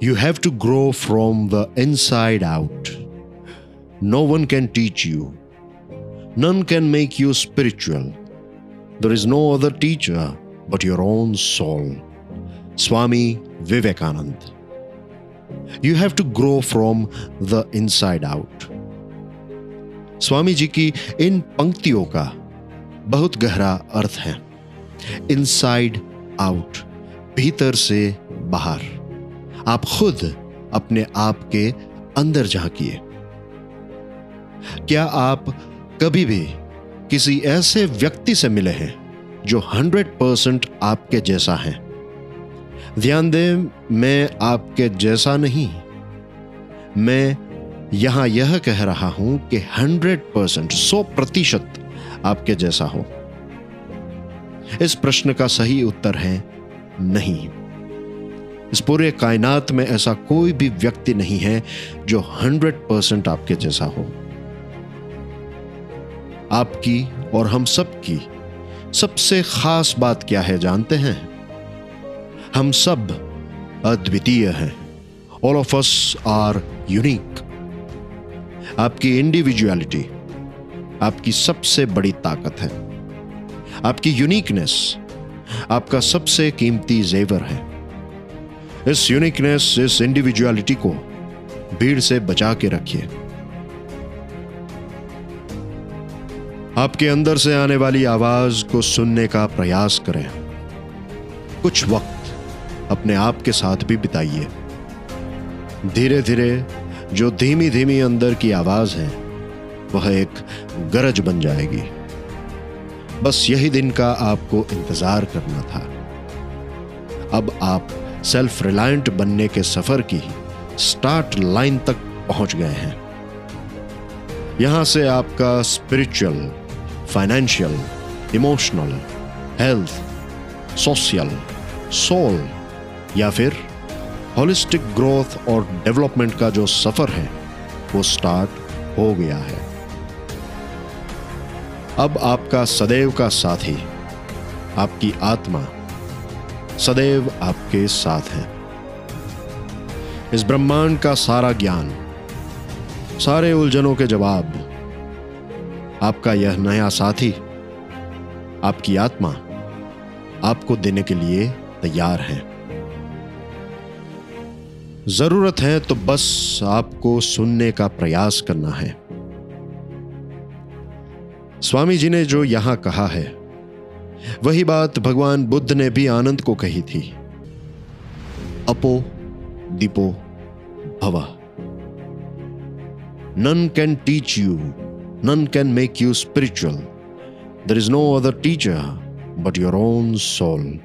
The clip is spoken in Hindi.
You have to grow from the inside out. No one can teach you. None can make you spiritual. There is no other teacher but your own soul. Swami Vivekanand. You have to grow from the inside out. Swami ji की इन पंक्तियों का बहुत गहरा अर्थ है इनसाइड आउट भीतर से बाहर आप खुद अपने आप के अंदर झांकिए क्या आप कभी भी किसी ऐसे व्यक्ति से मिले हैं जो हंड्रेड परसेंट आपके जैसा है? ध्यान दें, मैं आपके जैसा नहीं। मैं यहाँ यह कह रहा हूँ कि हंड्रेड परसेंट, सौ प्रतिशत आपके जैसा हो। इस प्रश्न का सही उत्तर है नहीं। इस पूरे कायनात में ऐसा कोई भी व्यक्ति नहीं है जो हंड्रेड परसेंट आपके जैसा हो। आपकी और हम सब की सबसे खास बात क्या है जानते हैं? हम सब अद्वितीय हैं। All of us are unique आपकी इंडिविजुअलिटी आपकी सबसे बड़ी ताकत है। आपकी यूनिकनेस आपका सबसे कीमती जेवर है। इस यूनिकनेस इस इंडिविजुअलिटी को भीड़ से बचा के रखिए। आपके अंदर से आने वाली आवाज़ को सुनने का प्रयास करें। कुछ वक्त अपने आप के साथ भी बिताइए। धीरे धीरे जो धीमी धीमी अंदर की आवाज़ है, वह एक गरज बन जाएगी। बस यही दिन का आपको इंतज़ार करना था। अब आप सेल्फ रिलायंट बनने के सफ़र की स्टार्ट लाइन तक पहुँच गए हैं। यहाँ से आपका spiritual financial emotional health social soul या फिर होलिस्टिक ग्रोथ और डेवलपमेंट का जो सफ़र है, वो स्टार्ट हो गया है। अब आपका सदैव का साथी, आपकी आत्मा सदैव आपके साथ है। इस ब्रह्मांड का सारा ज्ञान, सारे उलझनों के जवाब, आपका यह नया साथी, आपकी आत्मा, आपको देने के लिए तैयार है। ज़रूरत है तो बस आपको सुनने का प्रयास करना है। स्वामी जी ने जो यहाँ कहा है वही बात भगवान बुद्ध ने भी आनंद को कही थी। अपो, दीपो, भवा। None can teach you none can make you spiritual there is no other teacher but your own soul